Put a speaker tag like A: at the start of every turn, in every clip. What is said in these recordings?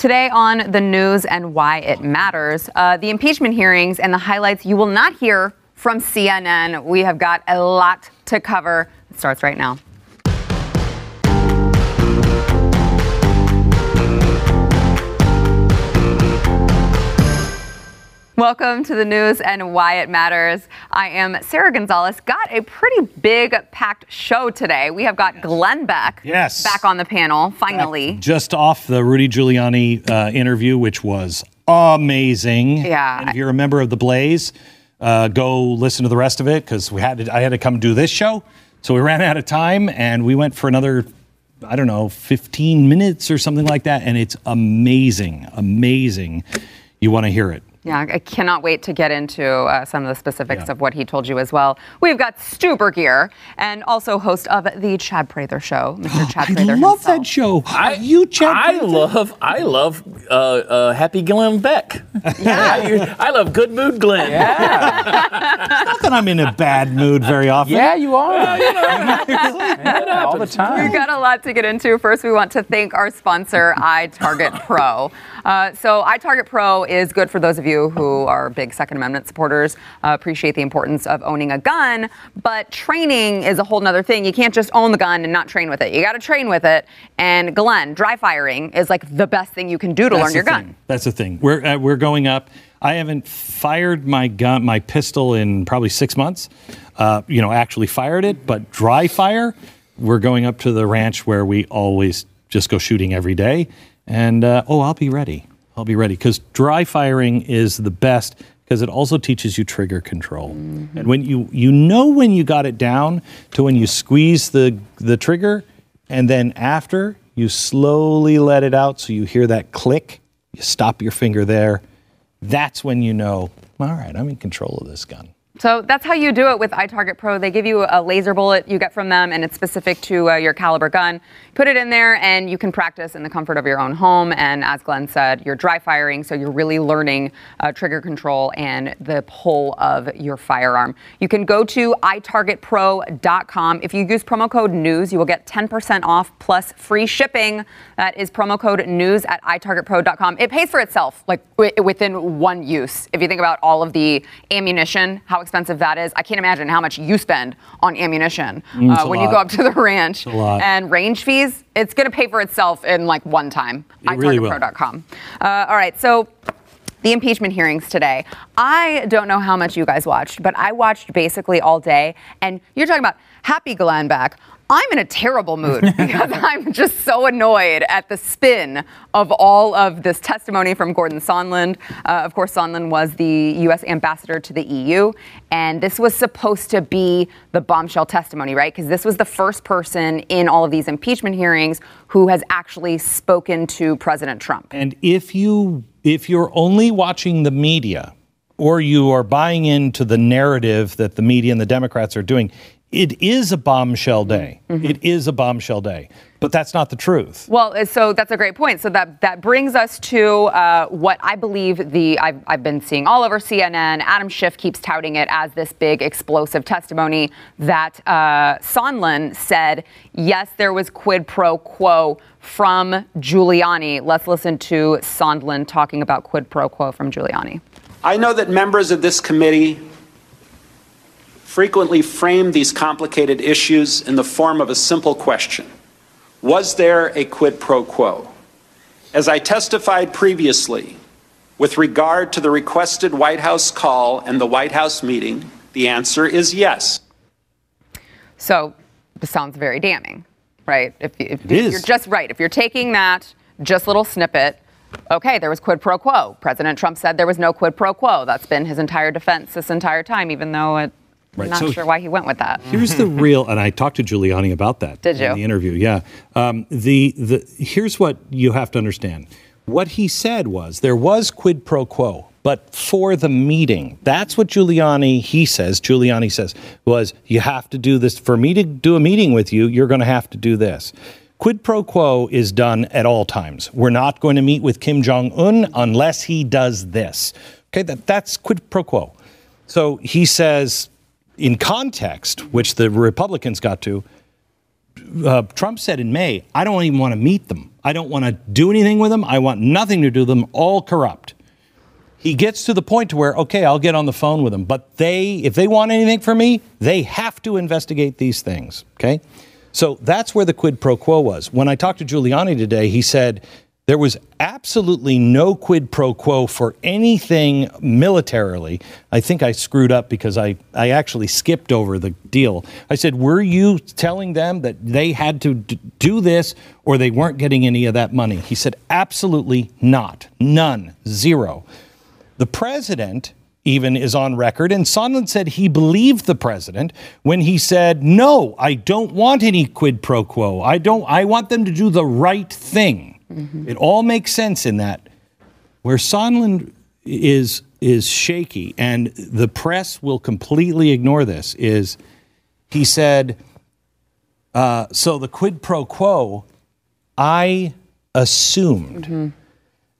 A: Today on the news and why it matters, uh, the impeachment hearings and the highlights you will not hear from CNN. We have got a lot to cover. It starts right now. Welcome to the news and why it matters. I am Sara Gonzales. Got a pretty big packed show today. We have got Glenn Beck
B: Yes.
A: back on the panel, finally.
B: Just off the Rudy Giuliani uh, interview, which was amazing.
A: Yeah.
B: And if you're a member of the Blaze, uh, go listen to the rest of it because we had to, I had to come do this show, so we ran out of time, and we went for another. I don't know, 15 minutes or something like that. And it's amazing, amazing. You want to hear it.
A: Yeah, I cannot wait to get into uh, some of the specifics
B: Yeah.
A: of what he told you as well. We've got Stu Burguiere and also host of the Chad Prather Show, Mr. Chad
B: I
A: Prather
B: love
A: himself.
B: that show.
C: I,
B: you, Chad?
C: I
B: Prather?
C: love, I love uh, uh, Happy Glenn Beck. I, I love Good Mood Glenn.
B: It's not that I'm in a bad mood very often.
D: Yeah, you are. Yeah, all the time.
A: We've got a lot to get into. First, we want to thank our sponsor, iTarget Pro. Uh, so, iTarget Pro is good for those of you who are big Second Amendment supporters, uh, appreciate the importance of owning a gun, but training is a whole nother thing. You can't just own the gun and not train with it. You got to train with it. And Glenn, dry firing is like the best thing you can do to
B: That's
A: learn your
B: thing.
A: gun.
B: That's the thing. We're uh, we're going up. I haven't fired my gun, my pistol, in probably six months. Uh, you know, actually fired it, but dry fire. We're going up to the ranch where we always just go shooting every day. And uh, oh, I'll be ready. I'll be ready because dry firing is the best because it also teaches you trigger control. And when you you know when you got it down to when you squeeze the the trigger, and then after you slowly let it out so you hear that click, you stop your finger there. That's when you know, all right, I'm in control of this gun.
A: So that's how you do it with iTarget Pro. They give you a laser bullet you get from them, and it's specific to uh, your caliber gun. Put it in there, and you can practice in the comfort of your own home. And as Glenn said, you're dry firing, so you're really learning uh, trigger control and the pull of your firearm. You can go to itargetpro.com. If you use promo code NEWS, you will get 10% off plus free shipping. That is promo code NEWS at itargetpro.com. It pays for itself, like wi- within one use. If you think about all of the ammunition, how expensive that is, I can't imagine how much you spend on ammunition
B: Mm,
A: uh, when you go up to the ranch.
B: lot.
A: And range fees, it's going to pay for itself in like one time.
B: It really
A: itargetpro.com. Uh, all right, so the impeachment hearings today. I don't know how much you guys watched, but I watched basically all day. And you're talking about happy Glenn Beck. I'm in a terrible mood because I'm just so annoyed at the spin of all of this testimony from Gordon Sondland. Uh, of course, Sondland was the U.S. ambassador to the EU, and this was supposed to be the bombshell testimony, right? Because this was the first person in all of these impeachment hearings who has actually spoken to President Trump.
B: And if you if you're only watching the media or you are buying into the narrative that the media and the Democrats are doing, it is a bombshell day. It is a bombshell day. But that's not the truth.
A: Well, uh, so that's a great point. So that that brings us to uh, what I believe the I've, I've been seeing all over CNN. Adam Schiff keeps touting it as this big explosive testimony that uh, Sondland said. Yes, there was quid pro quo from Giuliani. Let's listen to Sondland talking about quid pro quo from Giuliani.
E: I know that members of this committee frequently frame these complicated issues in the form of a simple question Was there a quid pro quo? As I testified previously, with regard to the requested White House call and the White House meeting, the answer is yes.
A: So this sounds very damning, right? If, if,
B: It is.
A: if you're just right, if you're taking that just little snippet, okay, there was quid pro quo. President Trump said there was no quid pro quo. That's been his entire defense this entire time, even though it,
B: Right,
A: I'm not
B: so-
A: sure why he went with that.
B: Here's the real, and I talked to Giuliani about that.
A: Did you?
B: In the interview, yeah. Um, the the here's what you have to understand. What he said was there was quid pro quo, but for the meeting, that's what Giuliani he says. Giuliani says was you have to do this for me to do a meeting with you. You're going to have to do this. Quid pro quo is done at all times. We're not going to meet with Kim Jong Un unless he does this. Okay, that, that's quid pro quo. So he says, in context, which the Republicans got to, uh, Trump said in May, I don't even want to meet them. I don't want to do anything with them. I want nothing to do with them. All corrupt. He gets to the point to where, okay, I'll get on the phone with them. But they, if they want anything from me, they have to investigate these things. Okay. So that's where the quid pro quo was. When I talked to Giuliani today, he said there was absolutely no quid pro quo for anything militarily. I think I screwed up because I, I actually skipped over the deal. I said, Were you telling them that they had to d- do this or they weren't getting any of that money? He said, Absolutely not. None. Zero. The president even is on record, and Sondland said he believed the president when he said, "No, I don't want any quid pro quo. I don't. I want them to do the right thing." It all makes sense in that. Where Sondland is is shaky, and the press will completely ignore this. Is he said? Uh, so the quid pro quo, I assumed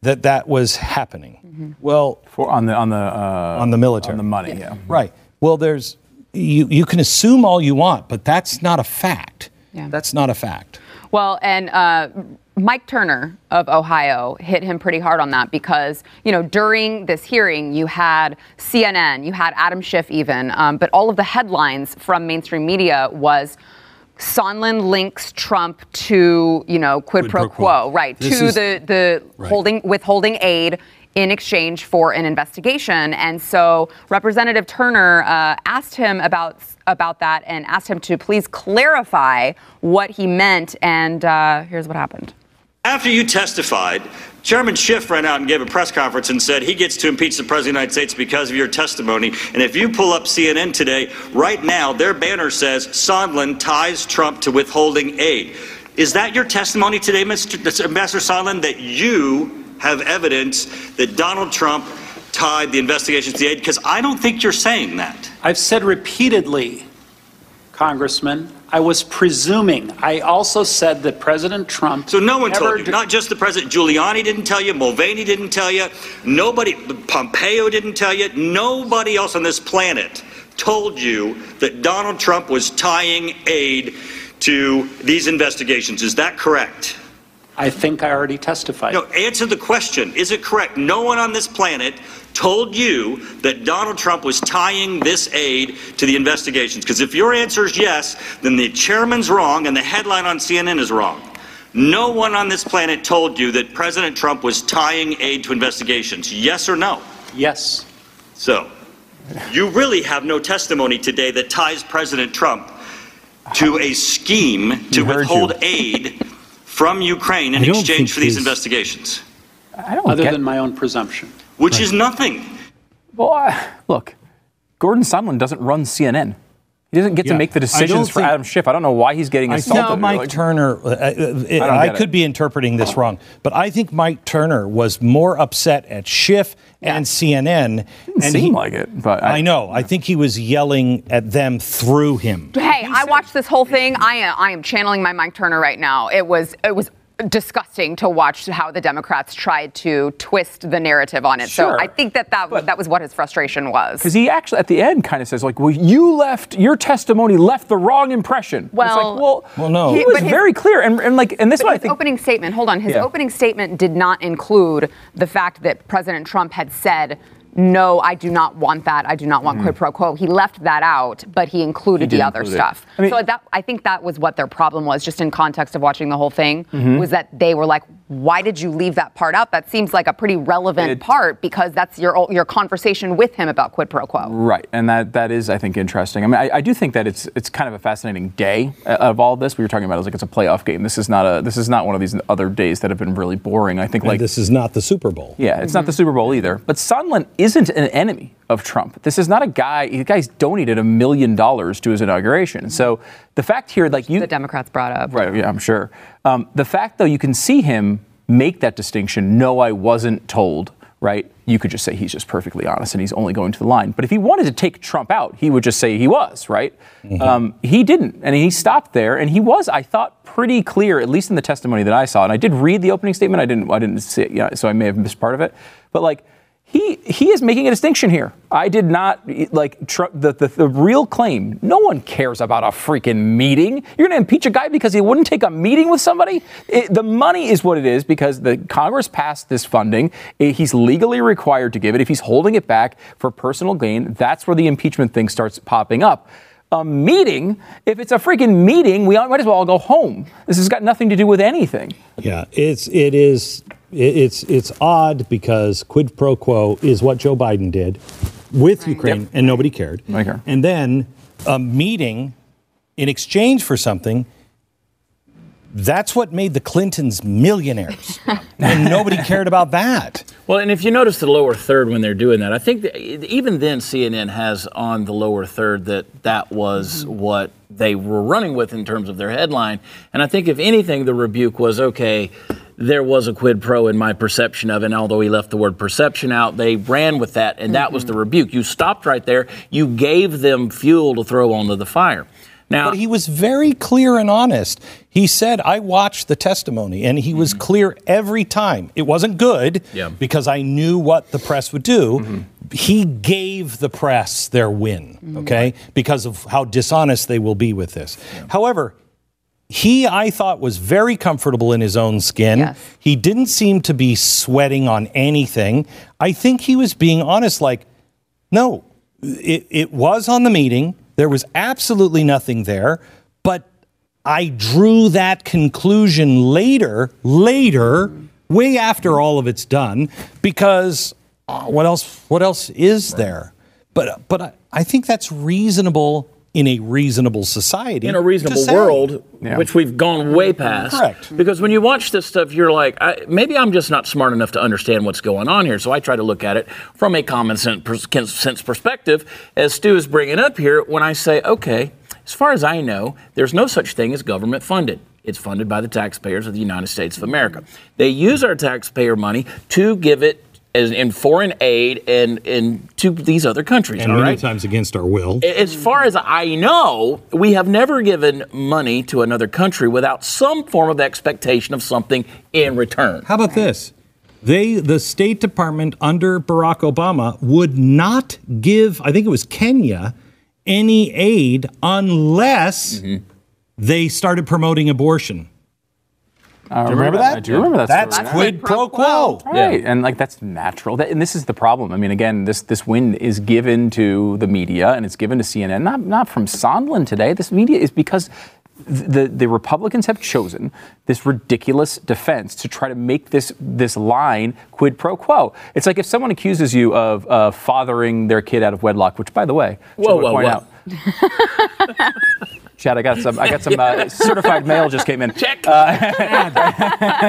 B: that that was happening. Well,
D: For, on the on the uh,
B: on the military.
D: on the money. Yeah.
B: Right. Well, there's you you can assume all you want, but that's not a fact.
A: Yeah.
B: That's not a fact.
A: Well, and uh, Mike Turner of Ohio hit him pretty hard on that because, you know, during this hearing, you had CNN, you had Adam Schiff even, um, but all of the headlines from mainstream media was Sondland links Trump to, you know, quid,
B: Quid
A: pro,
B: pro
A: quo,
B: quo.
A: right,
B: This
A: to
B: is-
A: the, the
B: Right.
A: holding, withholding aid in exchange for an investigation. And so Representative Turner uh, asked him about about that and asked him to please clarify what he meant. And uh, here's what happened.
F: After you testified, Chairman Schiff ran out and gave a press conference and said he gets to impeach the President of the United States because of your testimony. And if you pull up CNN today, right now, their banner says Sondland ties Trump to withholding aid. Is that your testimony today, Mr. Ambassador Sondland, that you have evidence that Donald Trump tied the investigations to the aid? Because I don't think you're saying that.
E: I've said repeatedly, Congressman, I was presuming. I also said that President Trump.
F: So no one told you, not just the president. Giuliani didn't tell you, Mulvaney didn't tell you, nobody, Pompeo didn't tell you, nobody else on this planet told you that Donald Trump was tying aid to these investigations. Is that correct?
E: I think I already testified.
F: No, answer the question. Is it correct? No one on this planet told you that Donald Trump was tying this aid to the investigations. Because if your answer is yes, then the chairman's wrong and the headline on CNN is wrong. No one on this planet told you that President Trump was tying aid to investigations. Yes or no?
E: Yes.
F: So, you really have no testimony today that ties President Trump to a scheme to
D: He heard
F: withhold
D: you.
F: aid from Ukraine in
B: I don't think
F: exchange for these
B: his-
F: investigations,
D: I don't
E: Other
D: get.
E: than my own presumption.
F: which is nothing.
D: well, I, look, Gordon Sondland doesn't run CNN. He doesn't get
B: Yeah.
D: to make the decisions for
B: think-
D: Adam Schiff. I don't know why he's getting assaulted.
B: I
D: assaulted.
B: think Mike
D: Like,
B: Turner. Uh, uh,
D: don't
B: I,
D: get it.
B: could be interpreting this wrong, but I think Mike Turner was more upset at Schiff and CNN.
D: Didn't
B: and
D: seem
B: he,
D: like it, but
B: I know. I think he was yelling at them through him.
A: Hey, I watched this whole thing. I am, I am channeling my Mike Turner right now. It was it was disgusting to watch how the Democrats tried to twist the narrative on it.
D: Sure.
A: So I think that that, that was what his frustration was.
D: Because he actually, at the end, kind of says, like, well, you left, your testimony left the wrong impression. It's
A: Well-
D: like, well,
B: Well, no.
D: he
A: He-
D: was
A: but his-
D: very clear. And, and like, and this one, I
A: his
D: think.
A: opening statement, hold on, his
D: Yeah.
A: opening statement did not include the fact that President Trump had said, no, I do not want that. I do not want quid pro quo. He left that out, but he included
D: Mm-hmm. He
A: the other
D: include
A: stuff.
D: I mean-
A: so that I think that was what their problem was, just in context of watching the whole thing,
D: Mm-hmm.
A: was that they were like, why did you leave that part out? That seems like a pretty relevant
D: It-
A: part because that's your your conversation with him about quid pro quo.
D: Right, and that that is, I think, interesting. I mean, I, I do think that it's it's kind of a fascinating day uh, of all this. We were talking about it was like it's a playoff game. This is not a this is not one of these other days that have been really boring. I think
B: And
D: like
B: this is not the Super Bowl.
D: yeah, it's not the Super Bowl either. But Sondland isn't an enemy of Trump. This is not a guy. The guy's donated a million dollars to his inauguration. So the fact here, like you,
A: The Democrats brought up.
D: Right, yeah, I'm sure. Um, the fact, though, you can see him make that distinction. No, I wasn't told. Right? You could just say he's just perfectly honest and he's only going to the line. But if he wanted to take Trump out, he would just say he was. Right? Um, he didn't, and he stopped there. And he was, I thought, pretty clear, at least in the testimony that I saw. And I did read the opening statement. I didn't. I didn't see it. Yeah, so I may have missed part of it. But like. He he is making a distinction here. I did not like tr- the, the the real claim. No one cares about a freaking meeting. You're going to impeach a guy because he wouldn't take a meeting with somebody. It, the money is what it is because the Congress passed this funding. Eh, he's legally required to give it. If he's holding it back for personal gain, that's where the impeachment thing starts popping up. A meeting, if it's a freaking meeting, we might as well all go home. This has got nothing to do with anything.
B: Yeah, it's it is it- it's it's odd because quid pro quo is what Joe Biden did with Ukraine, and nobody cared.
D: Nobody cared.
B: And then a meeting in exchange for something. That's what made the Clintons millionaires, and nobody cared about that.
C: Well, and if you notice the lower third when they're doing that, I think that even then CNN has on the lower third that that was mm-hmm. what they were running with in terms of their headline. And I think if anything, the rebuke was okay. There was a quid pro in my perception of it. And although he left the word perception out, they ran with that, and that was the mm-hmm. rebuke. You stopped right there. You gave them fuel to throw onto the fire. Now,
B: But he was very clear and honest. He said, I watched the testimony, and he was mm-hmm. clear every time. It wasn't good
C: Yeah.
B: because I knew what the press would do. Mm-hmm. He gave the press their win, okay, because of how dishonest they will be with this. However, he, I thought, was very comfortable in his own skin.
A: Yes.
B: He didn't seem to be sweating on anything. I think he was being honest, like, no, it, it was on the meeting. There was absolutely nothing there. But I drew that conclusion later, later, way after all of it's done, because uh, what else? What else is there? But but I, I think that's reasonable in a reasonable society.
C: in a reasonable world,
D: Yeah.
C: which we've gone way past.
B: Correct.
C: Because when you watch this stuff, you're like, I, maybe I'm just not smart enough to understand what's going on here. So I try to look at it from a common sense, perspective, as Stu is bringing up here. When I say, okay, as far as I know, there's no such thing as government funded. It's funded by the taxpayers of the United States of America. They use our taxpayer money to give it as in foreign aid and, and to these other countries.
B: and
C: all
B: many
C: right?
B: times against our will.
C: As far as I know, we have never given money to another country without some form of expectation of something in return.
B: How about this? They, the State Department under Barack Obama, would not give, I think it was Kenya, any aid unless mm-hmm. they started promoting abortion.
D: I do you
B: remember that?
D: I do remember that.
B: That's
D: story.
B: quid pro quo.
D: Right, and like that's natural. That, and this is the problem. I mean, again, this this win is given to the media and it's given to CNN, not not from Sondland today. This media is because the the Republicans have chosen this ridiculous defense to try to make this this line quid pro quo. It's like if someone accuses you of uh, fathering their kid out of wedlock, which, by the way,
C: Whoa, whoa,
D: point
C: whoa.
D: out. Chad, I got some. I got some uh, certified mail just came in.
C: Check.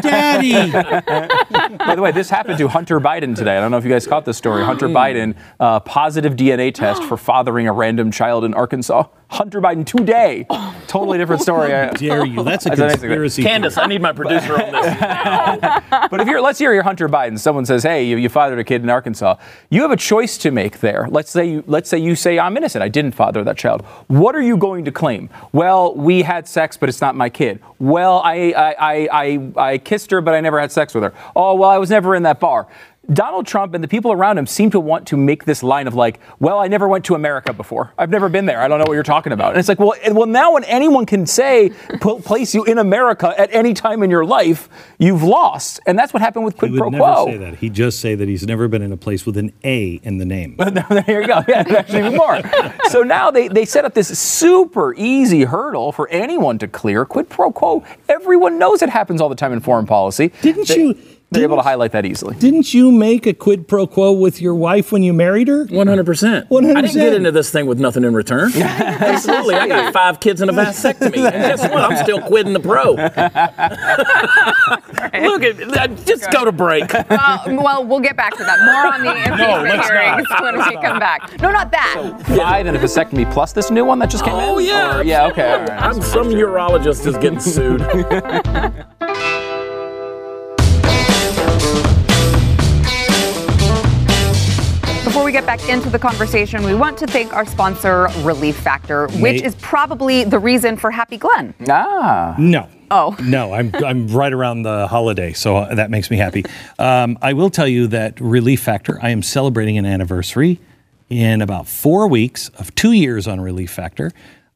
B: Daddy!
D: By the way, this happened to Hunter Biden today. I don't know if you guys caught this story. Hunter Biden, uh, positive DNA test for fathering a random child in Arkansas. Hunter Biden today. Totally different story. I-
B: Dare you? That's a
D: That's
B: conspiracy.
C: Candace, I need my producer on this.
D: But if you're, let's hear you're Hunter Biden. Someone says, "Hey, you, you fathered a kid in Arkansas." You have a choice to make there. Let's say you, let's say you say I'm innocent. I didn't father that child. What are you going to claim? Well, we had sex, but it's not my kid. Well, I I, I, I, I kissed her, but I never had sex with her. Oh, well, I was never in that bar. Donald Trump and the people around him seem to want to make this line of like, well, I never went to America before. I've never been there. I don't know what you're talking about. And it's like, well, and- well, now when anyone can say, pl- place you in America at any time in your life, you've lost. And that's what happened with quid
B: He
D: pro
B: would never
D: quo.
B: say that. He'd just say that he's never been in a place with an A in the name.
D: there you go. Yeah, actually even more. So now they, they set up this super easy hurdle for anyone to clear. Quid pro quo. Everyone knows it happens all the time in foreign policy.
B: Didn't
D: They-
B: you-
D: They're able to highlight that easily.
B: Didn't you make a quid pro quo with your wife when you married her?
C: 100%.
B: 100%.
C: I didn't get into this thing with nothing in return. Absolutely. I got five kids and a vasectomy. And guess what? I'm still quidding the pro. Look, at, uh, just go to break.
A: well, well, we'll get back to that. More on the impeachment
B: let's
A: hearings when we come back. No, not that.
D: Five and a vasectomy plus this new one that just came oh, in?
C: Oh, yeah.
D: Or- yeah, okay. all right.
C: I'm, some urologist is getting sued.
A: We get back into the conversation, we want to thank our sponsor, Relief Factor, which
B: Mate.
A: is probably the reason for Happy Glenn.
D: Ah.
B: No.
A: Oh.
B: No, I'm, I'm right around the holiday, so that makes me happy. Um, I will tell you that Relief Factor, I am celebrating an anniversary in about four weeks of two years on Relief Factor.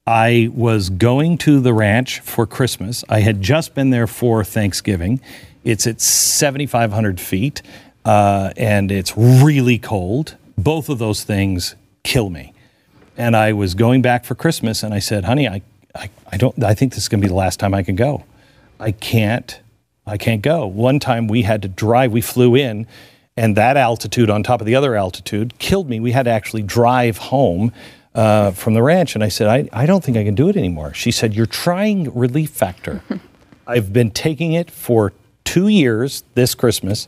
B: I was going to the ranch for Christmas. I had just been there for Thanksgiving. It's at 7,500 feet uh, and it's really cold. Both of those things kill me. And I was going back for Christmas and I said, honey, I, I, I don't, I think this is going to be the last time I can go. I can't, I can't go. One time we had to drive, we flew in and that altitude on top of the other altitude killed me. We had to actually drive home uh, from the ranch. And I said, I, I don't think I can do it anymore. She said, You're trying Relief Factor. I've been taking it for two years this Christmas,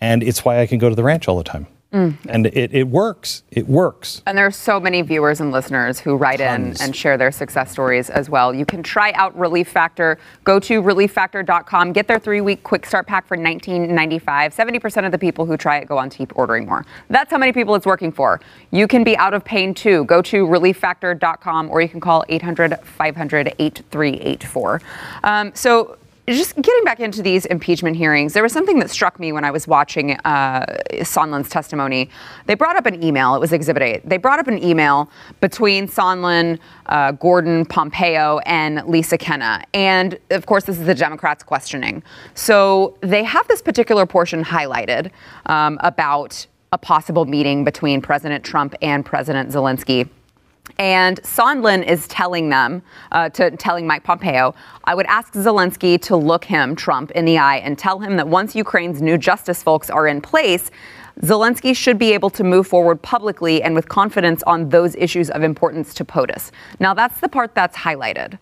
B: and it's why I can go to the ranch all the time. And it, it works. It works.
A: And there are so many viewers and listeners who write
B: Tons.
A: in and share their success stories as well. You can try out Relief Factor. Go to relieffactor.com. Get their three-week quick start pack for $19.95. 70% of the people who try it go on to keep ordering more. That's how many people it's working for. You can be out of pain too. Go to relieffactor.com or you can call 800-500-8384. Um, so just getting back into these impeachment hearings, there was something that struck me when I was watching uh, Sondland's testimony. They brought up an email. It was Exhibit 8. They brought up an email between Sondland, uh, Gordon, Pompeo, and Lisa Kenna. And of course, this is the Democrats questioning. So they have this particular portion highlighted um, about a possible meeting between President Trump and President Zelensky. And Sondland is telling them, uh, to telling Mike Pompeo, I would ask Zelensky to look him, Trump, in the eye and tell him that once Ukraine's new justice folks are in place, Zelensky should be able to move forward publicly and with confidence on those issues of importance to POTUS. Now, that's the part that's highlighted.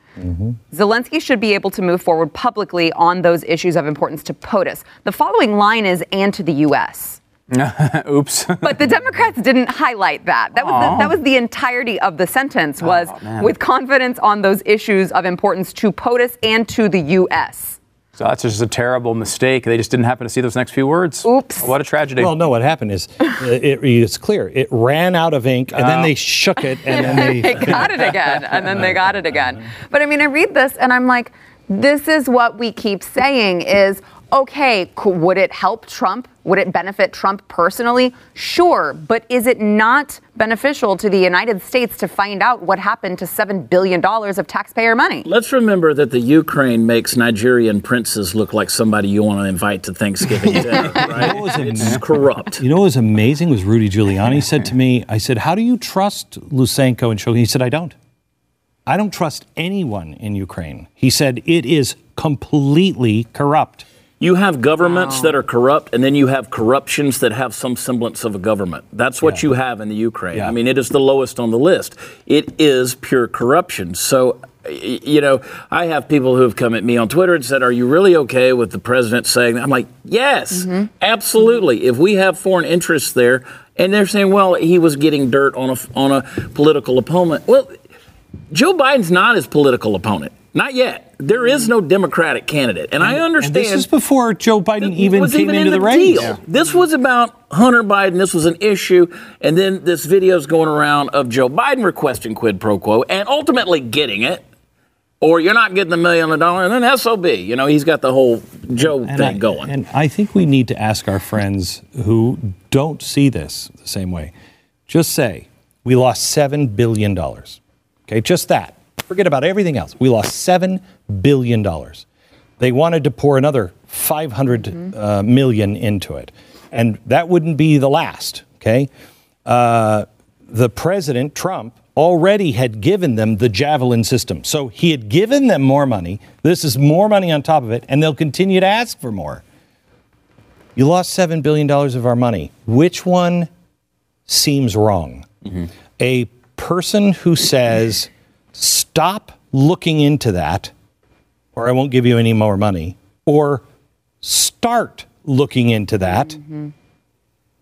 A: Zelensky should be able to move forward publicly on those issues of importance to POTUS. The following line is and to the U.S.
D: Oops.
A: But the Democrats didn't highlight that. That was the, that was the entirety of the sentence was
D: man.
A: with confidence on those issues of importance to POTUS and to the U.S.
D: so that's just a terrible mistake. They just didn't happen to see those next few words.
A: Oops.
D: What a tragedy.
B: Well, no, what happened is uh, it, it's clear. It ran out of ink, and then they shook it, and then
A: they
B: they.
A: got it again, and then they got it again. But I mean, I read this and I'm like, this is what we keep saying is okay, would it help Trump? Would it benefit Trump personally? Sure, but is it not beneficial to the United States to find out what happened to $7 billion of taxpayer money?
C: Let's remember that the Ukraine makes Nigerian princes look like somebody you want to invite to Thanksgiving dinner, right?
B: was
C: It's
B: ama-
C: corrupt.
B: You know what was amazing was Rudy Giuliani said to me, I said, How do you trust Lutsenko and Shokin? He said, I don't. I don't trust anyone in Ukraine. He said, It is completely corrupt.
C: You have governments that are corrupt, and then you have corruptions that have some semblance of a government. That's what you have in the Ukraine.
B: Yeah.
C: I mean, it is the lowest on the list. It is pure corruption. So, you know, I have people who have come at me on Twitter and said, Are you really okay with the president saying that? I'm like, Yes, mm-hmm. absolutely. If we have foreign interests there, and they're saying, Well, he was getting dirt on a, on a political opponent. Well, Joe Biden's not his political opponent. Not yet. There is no Democratic candidate. And, I understand.
B: And this is before Joe Biden even came
C: even
B: into
C: in
B: the,
C: the
B: race.
C: deal. This was about Hunter Biden. This was an issue, and then this video is going around of Joe Biden requesting quid pro quo and ultimately getting it. Or you're not getting the million dollar, and then SOB. You know, he's got the whole Joe
B: And
C: thing
B: I,
C: going.
B: And I think we need to ask our friends who don't see this the same way. Just say, we lost $7 billion. Okay, just that. Forget about everything else. We lost $7 billion. They wanted to pour another 500 uh, million into it. And that wouldn't be the last, okay? Uh, the president, Trump, already had given them the Javelin system. So he had given them more money. This is more money on top of it, and they'll continue to ask for more. You lost $7 billion of our money. Which one seems wrong? A person who says, stop looking into that, or I won't give you any more money, or start looking into that,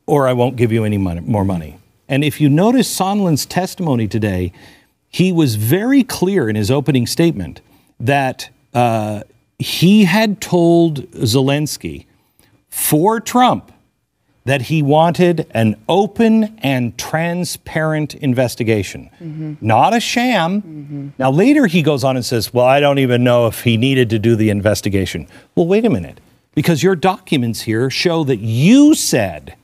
B: or I won't give you any money, more money. And if you notice Sondland's testimony today, he was very clear in his opening statement that uh, he had told Zelensky for Trump that he wanted an open and transparent investigation, mm-hmm. not a sham. Mm-hmm. Now, later he goes on and says, Well, I don't even know if he needed to do the investigation. Well, wait a minute, because your documents here show that you said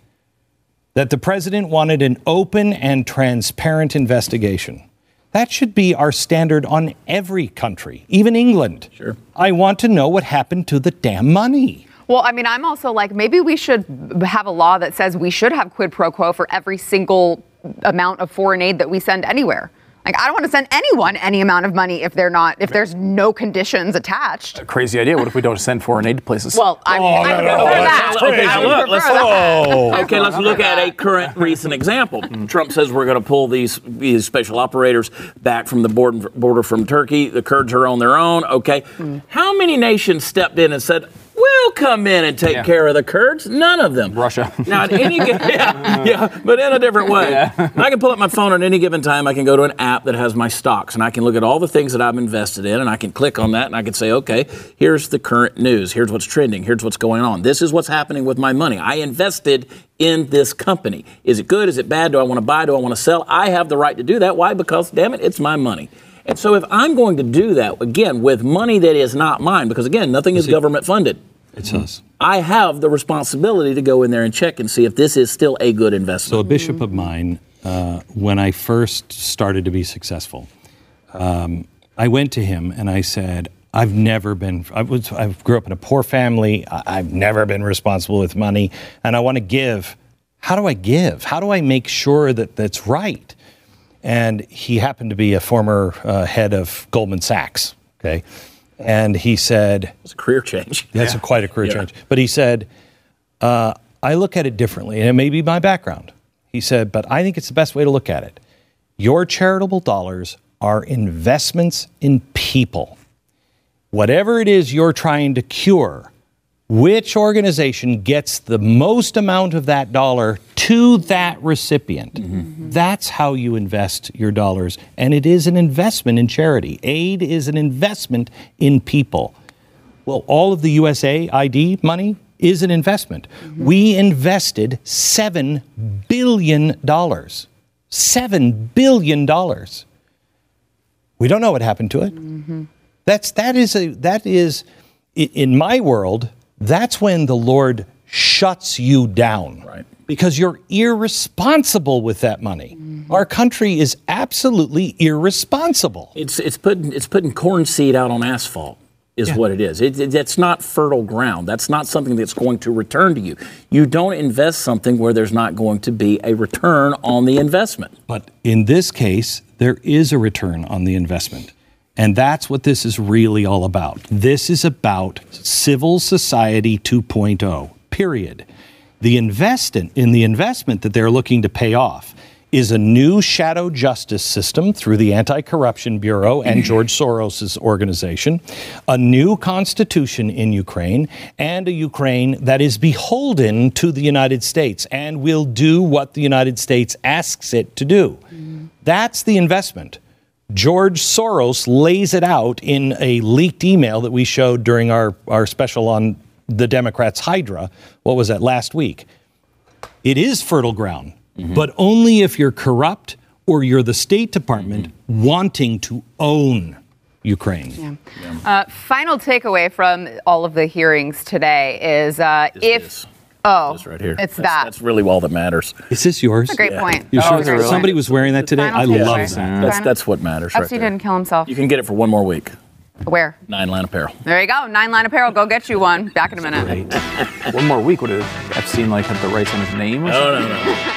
B: that the president wanted an open and transparent investigation. That should be our standard on every country, even England. Sure. I want to know what happened to the damn money.
A: Well, I mean, I'm also like, maybe we should have a law that says we should have quid pro quo for every single amount of foreign aid that we send anywhere. Like, I don't want to send anyone any amount of money if they're not, if there's no conditions attached.
D: A Crazy idea. What if we don't send foreign aid to places?
A: Well, I,
B: Oh,
A: I
B: no, no, no,
A: that.
B: that's.
A: I
C: Look, let's-
B: Oh,
C: Okay, let's look at a current recent example. Trump says we're going to pull these, these special operators back from the border, border from Turkey. The Kurds are on their own. Okay. Hmm. How many nations stepped in and said, We'll come in and take
D: Yeah.
C: care of the Kurds? None of them.
D: Russia.
C: Now, at any given, yeah, yeah, but in a different way. Yeah. I can pull up my phone at any given time. I can go to an app that has my stocks, and I can look at all the things that I've invested in, and I can click on that, and I can say, okay, here's the current news. Here's what's trending. Here's what's going on. This is what's happening with my money. I invested in this company. Is it good? Is it bad? Do I want to buy? Do I want to sell? I have the right to do that. Why? Because, damn it, it's my money. And so, if I'm going to do that again with money that is not mine, because again, nothing is government funded.
B: It's us.
C: I have the responsibility to go in there and check and see if this is still a good investment.
B: So a bishop of mine, uh, when I first started to be successful, um, I went to him and I said, "I've never been. I was. I grew up in a poor family. I, I've never been responsible with money, and I want to give. How do I give? How do I make sure that that's right?" And he happened to be a former uh, head of Goldman Sachs. Okay, and he said,
C: it's a career change.
B: that's a quite a career
C: Yeah.
B: change. But he said, uh, I look at it differently, and it may be my background. He said, but I think it's the best way to look at it. Your charitable dollars are investments in people. Whatever it is you're trying to cure, which organization gets the most amount of that dollar to that recipient? Mm-hmm. Mm-hmm. That's how you invest your dollars. And it is an investment in charity. Aid is an investment in people. Well, all of the USAID money is an investment. Mm-hmm. We invested $7 billion. $7 billion. We don't know what happened to it. That's, that is, a, that is, in my world, that's when the Lord shuts you down.
C: Right.
B: Because you're irresponsible with that money. Mm-hmm. Our country is absolutely irresponsible.
C: It's it's putting it's putting corn seed out on asphalt is what it is. It, it- that's not fertile ground. That's not something that's going to return to you. You don't invest something where there's not going to be a return on the investment.
B: But in this case, there is a return on the investment. And that's what this is really all about. This is about civil society 2.0, period. The investment in the investment that they're looking to pay off is a new shadow justice system through the Anti-Corruption Bureau and mm-hmm. George Soros' organization, a new constitution in Ukraine, and a Ukraine that is beholden to the United States and will do what the United States asks it to do. Mm-hmm. That's the investment. George Soros lays it out in a leaked email that we showed during our, our special on the Democrats' Hydra. What was that last week? It is fertile ground, but only if you're corrupt or you're the State Department wanting to own Ukraine.
A: Uh, final takeaway from all of the hearings today is uh, if
C: This.
A: Oh,
C: This right here.
A: it's
C: That's-
A: that.
C: That's really all that matters.
B: Is this yours?
A: That's a great point.
B: You
A: Oh,
B: sure?
A: really?
B: Somebody was wearing that today. I
A: Final
B: love that.
C: That's that's what matters.
A: Hope
C: right
A: he
C: there.
A: didn't kill himself.
C: You can get it for one more week.
A: Where?
C: Nine Line Apparel.
A: There you go. Nine Line Apparel. Go get you one. Back in a minute.
D: One more week would have Epstein like had the rights on his name or something?
C: No, no, no.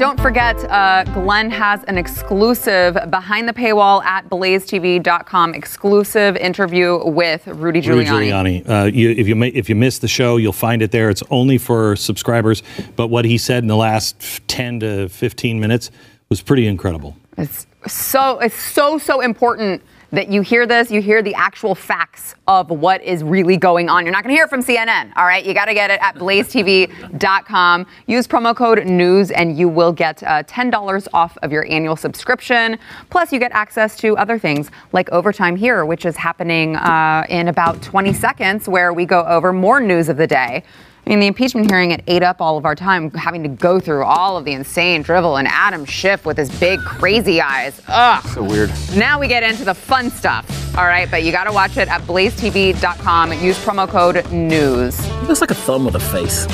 A: Don't forget, uh, Glenn has an exclusive behind the paywall at blazetv.com exclusive interview with Rudy
B: Rudy
A: Giuliani.
B: Giuliani. Uh, you, if you ma- if you missed the show, you'll find it there. It's only for subscribers. But what he said in the last ten to fifteen minutes was pretty incredible.
A: It's so it's so so important that you hear this, you hear the actual facts of what is really going on. You're not going to hear it from CNN, all right? You got to get it at blazetv.com. Use promo code NEWS and you will get uh, $10 off of your annual subscription. Plus, you get access to other things like Overtime Here, which is happening uh, in about 20 seconds, where we go over more news of the day. I mean, the impeachment hearing, it ate up all of our time having to go through all of the insane drivel and Adam Schiff with his big crazy eyes. Ugh.
D: So weird.
A: Now we get into the fun stuff. All right, but you got to watch it at blazetv.com. Use promo code NEWS.
C: He looks like a thumb with a face.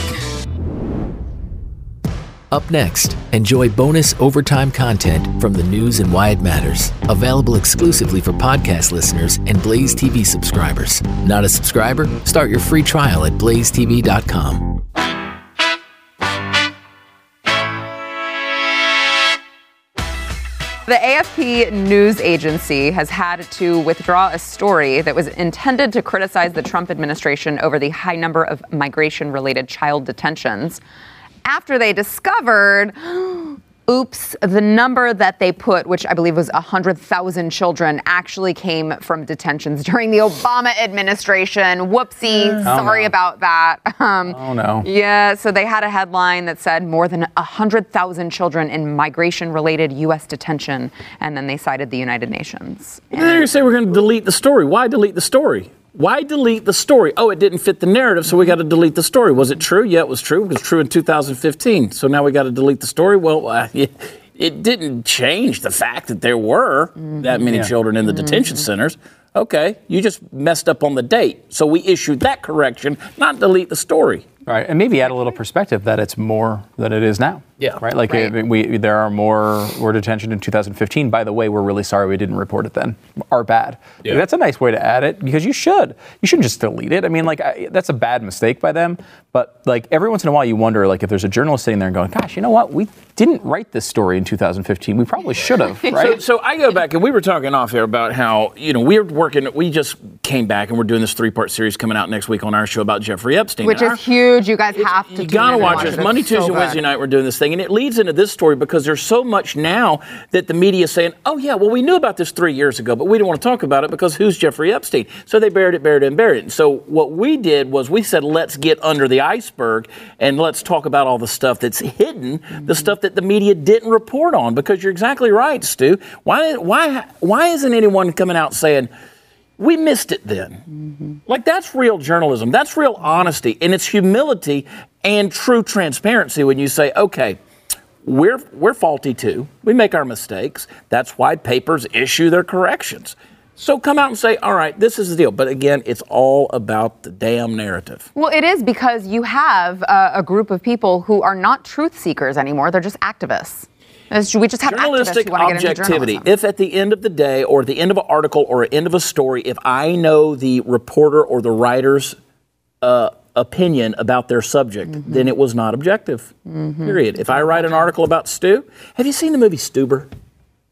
G: Up next, enjoy bonus overtime content from the news and why it matters. Available exclusively for podcast listeners and Blaze TV subscribers. Not a subscriber? Start your free trial at blazetv.com.
A: The AFP news agency has had to withdraw a story that was intended to criticize the Trump administration over the high number of migration related child detentions after they discovered oops, the number that they put, which I believe was 100,000 children, actually came from detentions during the Obama administration. Whoopsie. Sorry
D: no.
A: about that. Um,
D: Oh, no.
A: Yeah, so they had a headline that said more than 100,000 children in migration related U.S. detention, and then they cited the United Nations.
C: And then you say we're going to delete the story. Why delete the story? Why delete the story? Oh, it didn't fit the narrative, so we got to delete the story. Was it true? Yeah, it was true. It was true in 2015. So now we got to delete the story. Well, uh, it, it didn't change the fact that there were that many children in the detention centers. Okay, you just messed up on the date. So we issued that correction, not delete the story.
D: Right, and maybe add a little perspective that it's more than it is now.
C: Yeah.
D: Right. Like
A: Right.
D: uh, we, there are more more detention in 2015. By the way, we're really sorry we didn't report it then. Our bad.
C: Yeah.
D: That's a nice way to add it because you should. You shouldn't just delete it. I mean, like I, that's a bad mistake by them. But like every once in a while, you wonder like if there's a journalist sitting there and going, "Gosh, you know what? We didn't write this story in 2015. We probably should have."
C: So,
D: Right.
C: so I go back and we were talking off here about how you know we're working. We just came back and we're doing this three-part series coming out next week on our show about Jeffrey Epstein.
A: Which
C: And
A: is huge. You guys have to.
C: you gotta watch it. Monday, Tuesday,
A: good.
C: Wednesday night we're doing this thing, and it leads into this story because there's so much now that the media is saying, "Oh yeah, well we knew about this three years ago, but we didn't want to talk about it because who's Jeffrey Epstein?" So they buried it, buried it, and buried it. And so what we did was we said, "Let's get under the iceberg and let's talk about all the stuff that's hidden, the mm-hmm. stuff that the media didn't report on." Because you're exactly right, Stu. Why, why, why isn't anyone coming out saying? We missed it then. Like, that's real journalism. That's real honesty. And it's humility and true transparency when you say, okay, we're, we're faulty too. We make our mistakes. That's why papers issue their corrections. So come out and say, all right, this is the deal. But again, it's all about the damn narrative.
A: Well, it is because you have uh, a group of people who are not truth seekers anymore. They're just activists. We just have
C: journalistic
A: activists who want get into
C: objectivity. If at the end of the day, or at the end of an article, or at end of a story, if I know the reporter or the writer's uh, opinion about their subject,
A: Mm-hmm.
C: then it was not objective. Period. If I write an article about Stu, have you seen the movie Stuber?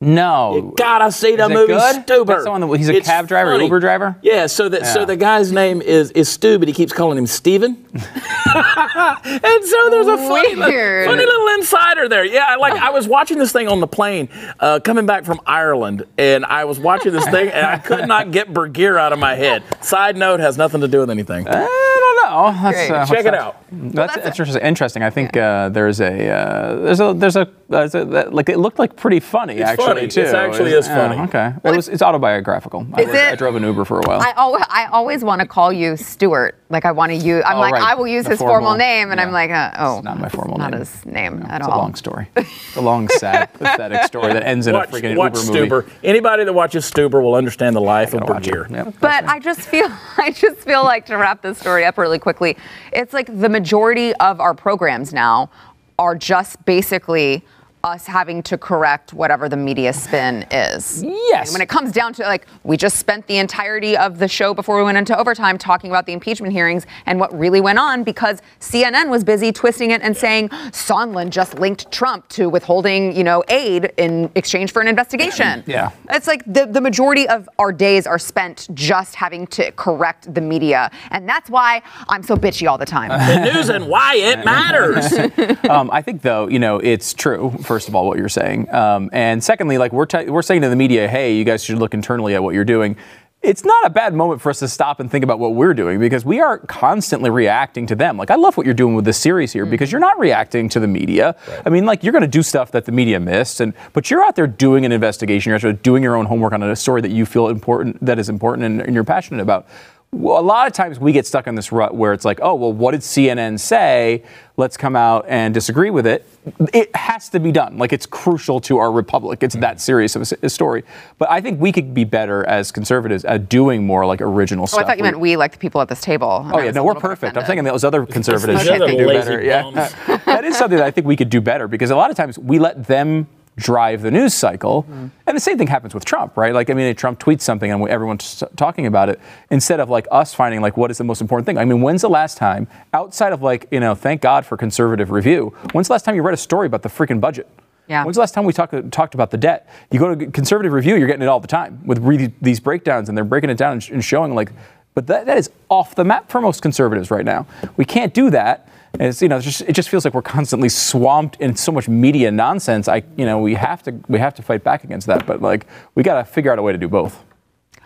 D: No.
C: Gotta see the
D: Is
C: movie
D: good?
C: Stuber.
D: That's the one that- he's a
C: It's
D: cab driver,
C: funny.
D: Uber driver?
C: Yeah. So that so the guy's name is is Stu, but he keeps calling him Steven. and so there's a funny, li- funny little insider there. Yeah, like I was watching this thing on the plane uh, coming back from Ireland, and I was watching this thing, and I could not get Burguiere out of my head. Side note has nothing to do with anything.
D: I don't know. That's, uh,
C: Check it
D: that?
C: out.
D: That's, interesting. Interesting. I think uh, there's a uh, there's a there's a, there's a that, like it looked like pretty funny actually
C: funny.
D: too.
C: It's actually
D: It's-
C: is funny.
D: yeah, okay. It was it's autobiographical. I,
A: Is
D: was-
A: it?
D: I drove an Uber for a while.
A: I always, I always want to call you Stuart. Like I want to use. I'm
D: Oh,
A: like
D: right.
A: I will use
D: The
A: his formal,
D: formal-
A: name, and I'm like, uh, oh,
D: not my formal
A: not
D: name.
A: his name at
D: it's
A: all.
D: a long story. It's a long, sad, pathetic story that ends in
C: Watch,
D: a freaking
C: watch
D: Uber movie.
C: Stuber. Anybody that watches Stuber will understand the life of
D: Gotta.
C: Burguiere.
D: Yep.
A: But I just feel I just feel like to wrap this story up really quickly, it's like the majority of our programs now are just basically us having to correct whatever the media spin is.
D: Yes.
A: And when it comes down to like we just spent the entirety of the show before we went into overtime talking about the impeachment hearings and what really went on because CNN was busy twisting it and saying Sondland just linked Trump to withholding, you know, aid in exchange for an investigation.
D: Yeah.
A: It's like the, the majority of our days are spent just having to correct the media. And that's why I'm so bitchy all the time.
C: The news and why it matters.
D: um, I think though, you know, it's true for first of all, what you're saying. Um, and secondly, like we're, t- we're saying to the media, hey, you guys should look internally at what you're doing. It's not a bad moment for us to stop and think about what we're doing because we are constantly reacting to them. Like, I love what you're doing with this series here because you're not reacting to the media. I mean, like, you're going to do stuff that the media missed, and but you're out there doing an investigation. You're actually doing your own homework on a story that you feel important, that is important, and, and you're passionate about a lot of times we get stuck in this rut where it's like, oh, well, what did CNN say? Let's come out and disagree with it. It has to be done. Like it's crucial to our republic. It's that serious of a, story. But I think we could be better as conservatives at doing more like original
A: Oh,
D: stuff.
A: I thought you meant we, like the people at this table.
D: Oh yeah, no, we're perfect. I'm thinking those other conservatives should do better.
C: Lazy
D: Yeah, that is something that I think we could do better because a lot of times we let them drive the news cycle,
A: Mm-hmm.
D: and the same thing happens with Trump, right? Like, I mean, Trump tweets something and everyone's talking about it instead of like us finding like what is the most important thing. I mean, when's the last time outside of like you know, thank God for conservative review? When's the last time you read a story about the freaking budget?
A: Yeah.
D: When's the last time we talked talked about the debt? You go to conservative review, you're getting it all the time with re- these breakdowns, and they're breaking it down and, sh- and showing like, but that, that is off the map for most conservatives right now. We can't do that. And it's you know it's just, it just feels like we're constantly swamped in so much media nonsense. I you know we have to we have to fight back against that, but like we got to figure out a way to do both.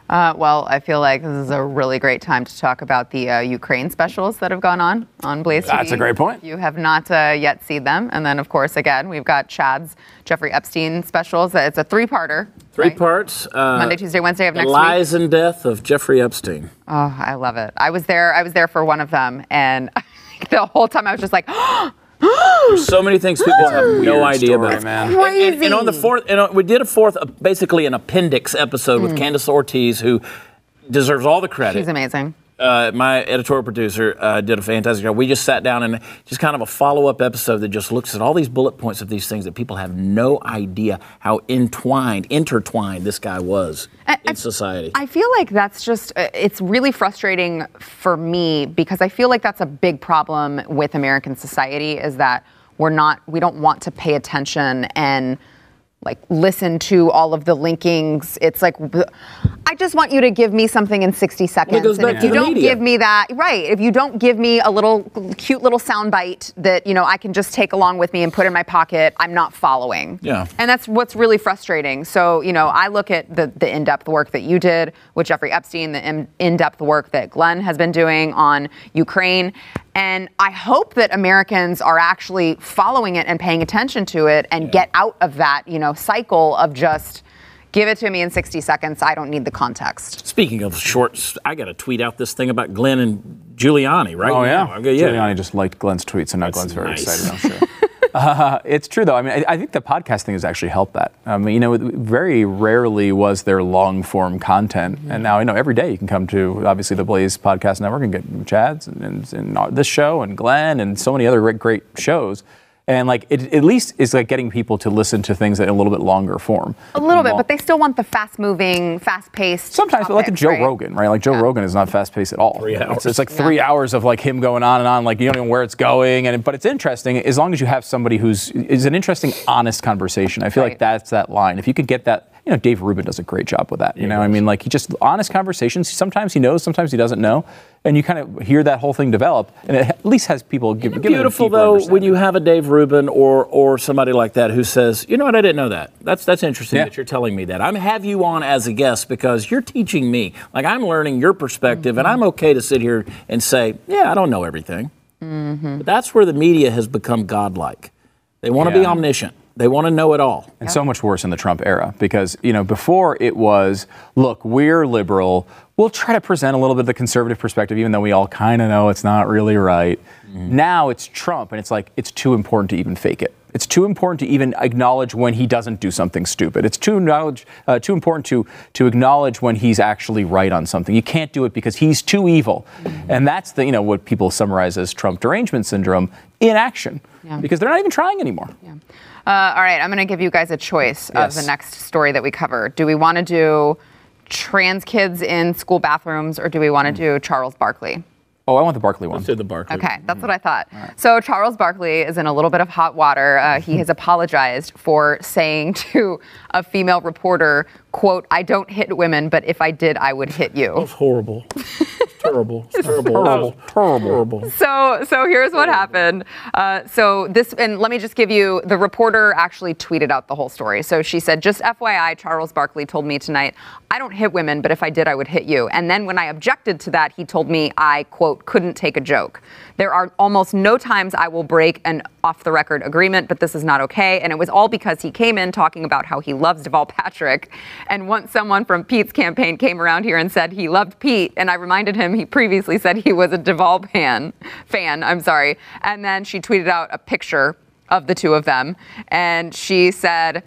A: Uh, well, I feel like this is a really great time to talk about the uh, Ukraine specials that have gone on on Blaze TV.
D: That's a great point.
A: If you have not uh, yet seen them, and then of course, again, we've got Chad's Jeffrey Epstein specials. It's a three-parter.
C: Three
A: right?
C: parts. Uh,
A: Monday, Tuesday, Wednesday of
C: the
A: next week.
C: lies and death of Jeffrey Epstein.
A: Oh, I love it. I was there. I was there for one of them, and the whole time I was just like,
C: There's so many things people have no idea
D: story,
C: about.
D: man.
C: And, and- and on the fourth, and uh, we did a fourth, uh, basically an appendix episode with Candace Ortiz, who deserves all the credit.
A: she's amazing.
C: Uh, my editorial producer uh, did a fantastic job. We just sat down and just kind of a follow up episode that just looks at all these bullet points of these things that people have no idea how entwined, intertwined this guy was
A: I-
C: in society.
A: I feel like that's just, uh, it's really frustrating for me because I feel like that's a big problem with American society is that we're not, we don't want to pay attention and like listen to all of the linkings. It's like, just want you to give me something in 60 seconds.
C: goes
A: and if you don't
C: media.
A: give me that, right, if you don't give me a little cute little sound bite that, you know, I can just take along with me and put in my pocket, I'm not following.
C: Yeah.
A: And that's what's really frustrating. So, you know, I look at the, the in depth work that you did with Jeffrey Epstein, the in depth work that Glenn has been doing on Ukraine. And I hope that Americans are actually following it and paying attention to it and get out of that, you know, cycle of just give it to me in 60 seconds. I don't need the context.
C: Speaking of shorts, I got to tweet out this thing about Glenn and Giuliani, right?
D: Oh yeah,
C: now. Okay, yeah.
D: Giuliani just liked Glenn's tweets, and now
C: That's
D: Glenn's very
C: nice.
D: excited. I'm sure. Uh, it's true though. I mean, I, I think the podcast thing has actually helped that. I mean, you know, very rarely was there long form content, and now you know every day you can come to obviously the Blaze Podcast Network and get Chad's and, and, and this show and Glenn and so many other great, great shows. And like it at least is like getting people to listen to things in a little bit longer form.
A: A little bit,
D: Long-
A: but they still want the fast moving, fast paced.
D: Sometimes, but like a Joe Rogan, right? Like Joe
A: Yeah.
D: Rogan is not fast paced at all.
C: Three
D: It's,
C: hours.
D: it's like three hours of like him going on and on, like you don't even know where it's going, and but it's interesting as long as you have somebody who's is an interesting, honest conversation. I feel
A: Right.
D: like that's that line. If you could get that, you know, Dave Rubin does a great job with that. You know, I mean, like he just honest conversations. Sometimes he knows, sometimes he doesn't know, and you kind of hear that whole thing develop, and it at least has people give,
C: Beautiful though when you have a Dave Rubin or or somebody like that who says, you know what, I didn't know that. That's that's interesting
D: Yeah.
C: that you're telling me that. I'm have you on as a guest because you're teaching me. Like I'm learning your perspective, and I'm okay to sit here and say, yeah, I don't know everything. But that's where the media has become godlike. They want to be omniscient. They want to know it all.
D: And so much worse in the Trump era because, you know, before it was, look, we're liberal. We'll try to present a little bit of the conservative perspective, even though we all kind of know it's not really right. Mm-hmm. Now it's Trump, and it's like, it's too important to even fake it. It's too important to even acknowledge when he doesn't do something stupid. It's too, knowledge, uh, too important to, to acknowledge when he's actually right on something. You can't do it because he's too evil. And that's the, you know, what people summarize as Trump derangement syndrome in action because they're not even trying anymore.
A: Uh, all right, I'm going to give you guys a choice
D: Yes.
A: of the next story that we cover. Do we want to do trans kids in school bathrooms or do we want to do Charles Barkley?
D: Oh, I want the Barkley one.
C: To the Barkley.
A: Okay, that's what I thought. So Charles Barkley is in a little bit of hot water. Uh, he has apologized for saying to a female reporter, quote, I don't hit women, but if I did, I would hit you.
C: That's horrible. Terrible. Terrible.
D: Terrible.
C: Terrible.
A: So, so here's what happened. Uh, so this, and let me just give you. The reporter actually tweeted out the whole story. So she said, "Just FYI, Charles Barkley told me tonight, I don't hit women, but if I did, I would hit you." And then when I objected to that, he told me I quote couldn't take a joke. There are almost no times I will break an off-the-record agreement, but this is not okay. And it was all because he came in talking about how he loves Deval Patrick, and once someone from Pete's campaign came around here and said he loved Pete, and I reminded him he previously said he was a Deval fan. Fan, I'm sorry. And then she tweeted out a picture of the two of them, and she said.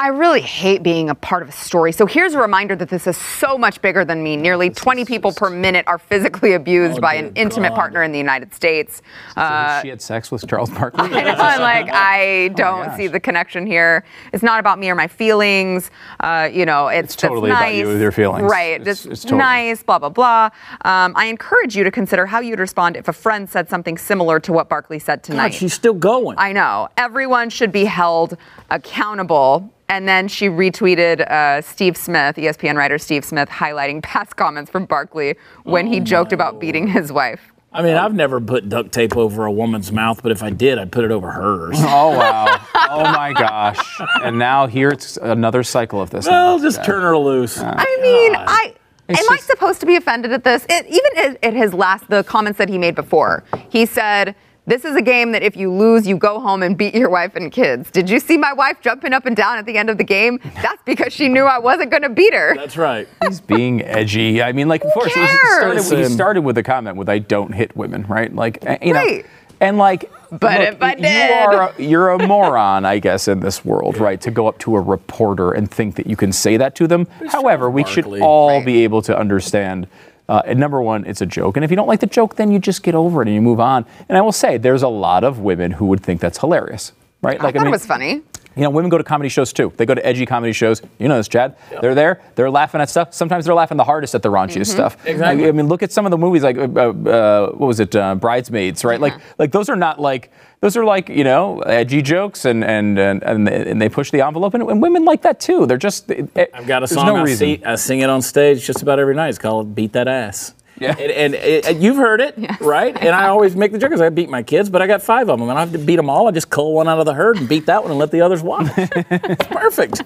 A: I really hate being a part of a story. So here's a reminder that this is so much bigger than me. Nearly 20 people per minute are physically abused
C: Oh,
A: by an intimate
C: God.
A: partner in the United States. Uh,
D: she had sex with Charles Barkley.
A: I know, and like I don't
D: Oh
A: see the connection here. It's not about me or my feelings. Uh, you know, it's,
D: It's totally
A: that's
D: about
A: nice.
D: you with your feelings.
A: Right.
D: It's-
A: It's,
D: it's totally-
A: nice. Blah blah blah. Um, I encourage you to consider how you'd respond if a friend said something similar to what Barkley said tonight.
C: God, she's still going.
A: I know. Everyone should be held accountable. And then she retweeted uh, Steve Smith, ESPN writer Steve Smith, highlighting past comments from Barkley when
C: Oh,
A: he joked about beating his wife.
C: I mean, I've never put duct tape over a woman's mouth, but if I did, I'd put it over hers.
D: Oh wow! Oh my gosh! And now here it's another cycle of this.
C: Well, just turn her loose.
A: I mean, I.
D: It's
A: am I supposed to be offended at this? It, even at, at his last, the comments that he made before, he said, "This is a game that if you lose, you go home and beat your wife and kids." Did you see my wife jumping up and down at the end of the game? That's because she knew I wasn't going to beat her.
C: That's right.
D: He's being edgy. I mean, like, of course, he started, he started with a comment with "I don't hit women," right? Like, eh, you know,
A: Right.
D: and like,
A: But
D: look,
A: if I
D: you are a, you're a moron, I guess, in this world, right? To go up to a reporter and think that you can say that to them. However, we should
C: Barkley.
D: all
A: Right.
D: be able to understand. Uh, and number one, it's a joke, and if you don't like the joke, then you just get over it and you move on. And I will say, there's a lot of women who would think that's hilarious, right?
A: I thought it was funny.
D: You know, women go to comedy shows too. They go to edgy comedy shows. You know this, Chad. They're there. They're laughing at stuff. Sometimes they're laughing the hardest at the raunchiest stuff.
C: Exactly.
D: I, I mean, look at some of the movies like uh, uh, what was it, uh, Bridesmaids, right? Like, like those are not like those are like you know edgy jokes and and and, and, they, and they push the envelope. And, and women like that too. They're just.
C: I've got a song
D: No
C: I, see, I sing it on stage just about every night. It's called "Beat That Ass."
D: Yeah.
C: And, and, and you've heard it, right? And I always make the joke because I beat my kids, but I got five of them, and I have to beat them all. I just cull one out of the herd and beat that one and let the others watch. it's perfect.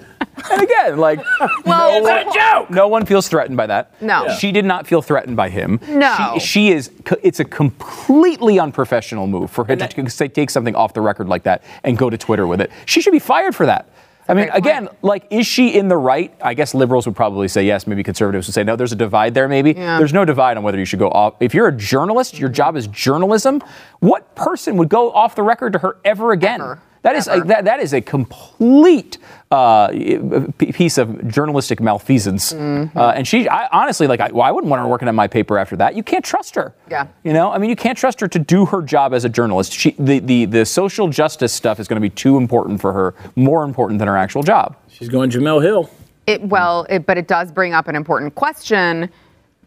D: And again, like,
A: Well,
D: no,
A: it's
D: one,
A: a
C: joke.
D: no one feels threatened by that.
A: No. Yeah.
D: She did not feel threatened by him.
A: No.
D: She, she is, it's a completely unprofessional move for her to say- take something off the record like that and go to Twitter with it. She should be fired for that. I mean,
A: great point.
D: again, like, is she in the right? I guess liberals would probably say yes. Maybe conservatives would say no. There's a divide there, maybe.
A: Yeah.
D: There's no divide on whether you should go off. If you're a journalist, your job is journalism. What person would go off the record to her ever again?
A: Ever.
D: That is a, that, that is a complete uh, piece of journalistic malfeasance.
A: Mm-hmm.
D: Uh, and she, I, honestly, like, I, well, I wouldn't want her working on my paper after that. You can't trust her.
A: Yeah.
D: You know, I mean, you can't trust her to do her job as a journalist. She, the, the, the social justice stuff is going to be too important for her, more important than her actual job.
C: She's going Jemele Hill.
A: It, well, it, but it does bring up an important question.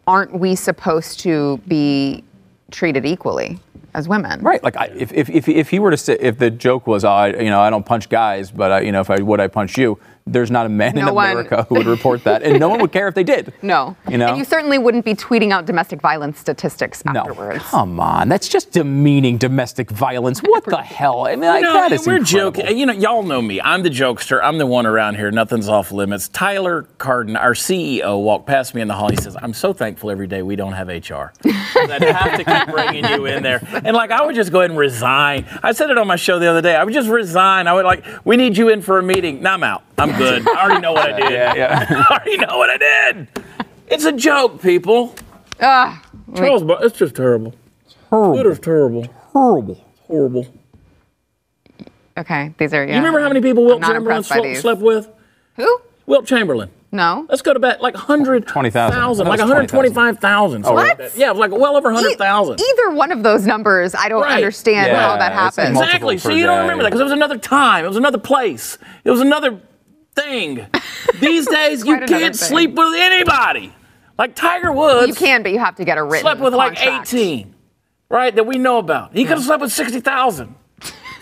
A: Aren't we supposed to be treated equally as women?
D: Right. Like, I, if, if, if, if he were to say, if the joke was, oh, I, you know, I don't punch guys, but, I, you know, if I would, I punch you, there's not a man in
A: No one-
D: America who would report that. And no one would care if they did.
A: No.
D: You know?
A: And you certainly wouldn't be tweeting out domestic violence statistics
D: No,
A: afterwards.
D: come on. That's just demeaning domestic violence. What the hell? I mean, like,
C: No,
D: that is
C: we're
D: incredible.
C: joking. You know, y'all know me. I'm the jokester. I'm the one around here. Nothing's off limits. Tyler Cardon, our CEO, walked past me in the hall. He says, "I'm so thankful every day we don't have HR. I'd have to keep bringing you in there." And like, I would just go ahead and resign. I said it on my show the other day. I would just resign. I would like, "We need you in for a meeting." Now I'm out. I'm good. I already know what I did.
D: Yeah, yeah.
C: I already know what I did. It's a joke, people.
A: Ah,
C: Charles, Bar- it's just terrible. Twitter's terrible.
D: Horrible.
C: Horrible.
A: okay, these are. Yeah.
C: You remember how many people Wilt
A: not
C: Chamberlain
A: impressed by
C: slept,
A: these.
C: slept with?
A: Who?
C: Wilt Chamberlain.
A: No.
C: Let's go to bet like 100,000.
D: 20,000. I
C: Like
D: it was
C: 125,000. something like
A: What?
C: that. Yeah, like well over 100,000.
A: E- either one of those numbers, I don't
C: Right.
A: understand
D: Yeah,
A: how that
D: it's
A: happens.
D: multi-
C: Exactly.
D: multiple
C: See, you
D: per
C: don't remember that because it was another time. It was another place. It was another thing. These days, you can't sleep with anybody. Like Tiger Woods
A: you can, but you have to get a written
C: slept with like 18, right? That we know about. He could have slept with 60,000,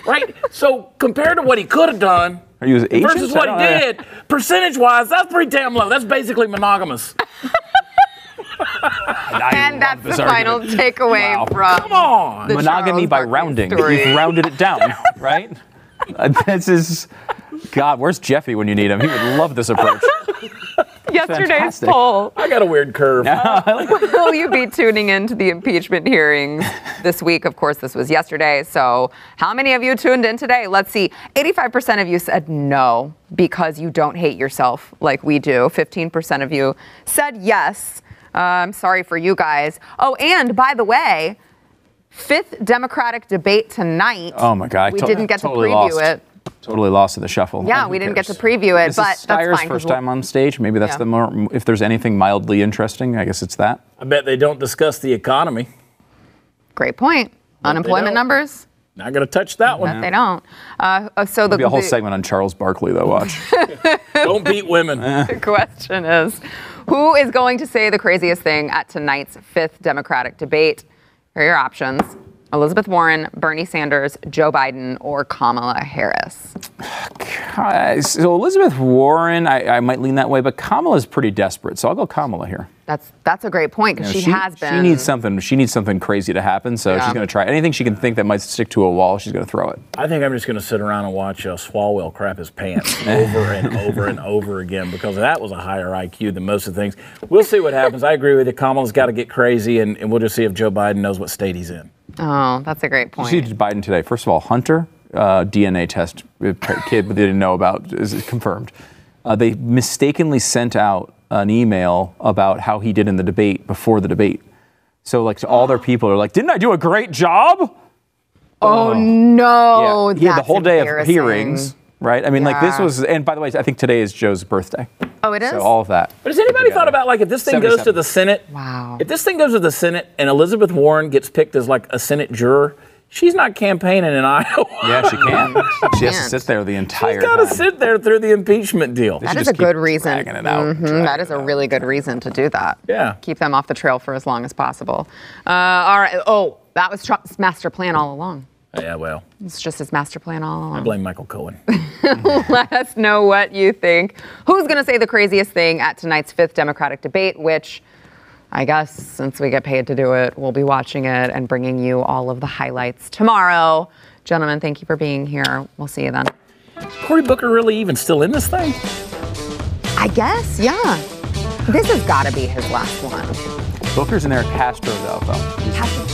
C: right? so compared to what he could have done,
D: Are you
C: versus what he did, percentage wise, that's pretty damn low. That's basically monogamous.
A: And that's the final takeaway
D: Wow.
A: from
C: Come on.
A: the
D: Monogamy
A: Charles
D: by
A: Barkley
D: rounding.
A: story.
D: You've rounded it down, right? Uh, this is. God, where's Jeffy when you need him? He would love this approach.
A: Yesterday's
D: fantastic.
A: poll.
C: I got a weird curve.
A: Will you be tuning into the impeachment hearings this week? Of course, this was yesterday. So, how many of you tuned in today? Let's see. 85% of you said no because you don't hate yourself like we do. 15% of you said yes. Uh, I'm sorry for you guys. Oh, and by the way, fifth Democratic debate tonight.
D: Oh my God! I
A: We
D: to-
A: didn't get
D: totally
A: to preview
D: lost.
A: it.
D: Totally lost in the shuffle.
A: Yeah,
D: Who
A: we didn't get to preview it,
D: This
A: but
D: is
A: that's
D: Steyer's
A: fine, 'cause
D: first time on stage. Maybe that's
A: Yeah.
D: the more. If there's anything mildly interesting, I guess it's that.
C: I bet they don't discuss the economy.
A: Great point. Unemployment numbers?
C: Not going to touch that one.
A: That they don't. Uh, uh, so the,
D: Maybe a whole
A: the-
D: segment on Charles Barkley, though. Watch.
C: Don't beat women.
A: The question is who is going to say the craziest thing at tonight's fifth Democratic debate? Here are your options Elizabeth Warren, Bernie Sanders, Joe Biden, or Kamala Harris.
D: So Elizabeth Warren, I, I might lean that way, but Kamala's pretty desperate, so I'll go Kamala here.
A: That's that's a great point because
D: You know,
A: she, has been.
D: She needs something. She needs something crazy to happen, so
A: Yeah.
D: she's going to try anything she can think that might stick to a wall. She's going to throw it.
C: I think I'm just going to sit around and watch uh, Swalwell crap his pants over and over and over again because that was a higher IQ than most of the things. We'll see what happens. I agree with you. Kamala's got to get crazy, and, and we'll just see if Joe Biden knows what state he's in.
A: Oh, that's a great point.
D: You see. Biden today. First of all, Hunter uh, DNA test uh, kid they didn't know about is confirmed. Uh, they mistakenly sent out an email about how he did in the debate before the debate. So like to all their people are like, didn't I do a great job?
A: Oh no!
D: yeah, he had the whole day of hearings, right? I mean, like this was, and by the way, I think today is Joe's birthday.
A: Oh, it is.
D: So all of that.
C: But has anybody thought about like if this thing goes to the Senate?
A: Wow.
C: If this thing goes to the Senate and Elizabeth Warren gets picked as like a Senate juror, she's not campaigning in Iowa.
D: Yeah, she can. she has to
A: can't.
D: sit there the entire
C: She's got to sit there through the impeachment deal.
A: That is a good reason.
D: dragging it out,
A: Mhm,
D: dragging
A: that is a really good reason to do that.
C: Yeah.
A: Keep them off the trail for as long as possible. Uh, all right. Oh, that was Trump's master plan all along.
C: Oh, yeah, well,
A: It's just his master plan all along.
C: I blame Michael Cohen.
A: Let us know what you think. Who's going to say the craziest thing at tonight's fifth Democratic debate, which I guess since we get paid to do it, we'll be watching it and bringing you all of the highlights tomorrow. Gentlemen, thank you for being here. We'll see you then.
C: Cory Booker really even still in this thing?
A: I guess, yeah. This has got to be his last one.
D: Booker's in there, Castro's out though.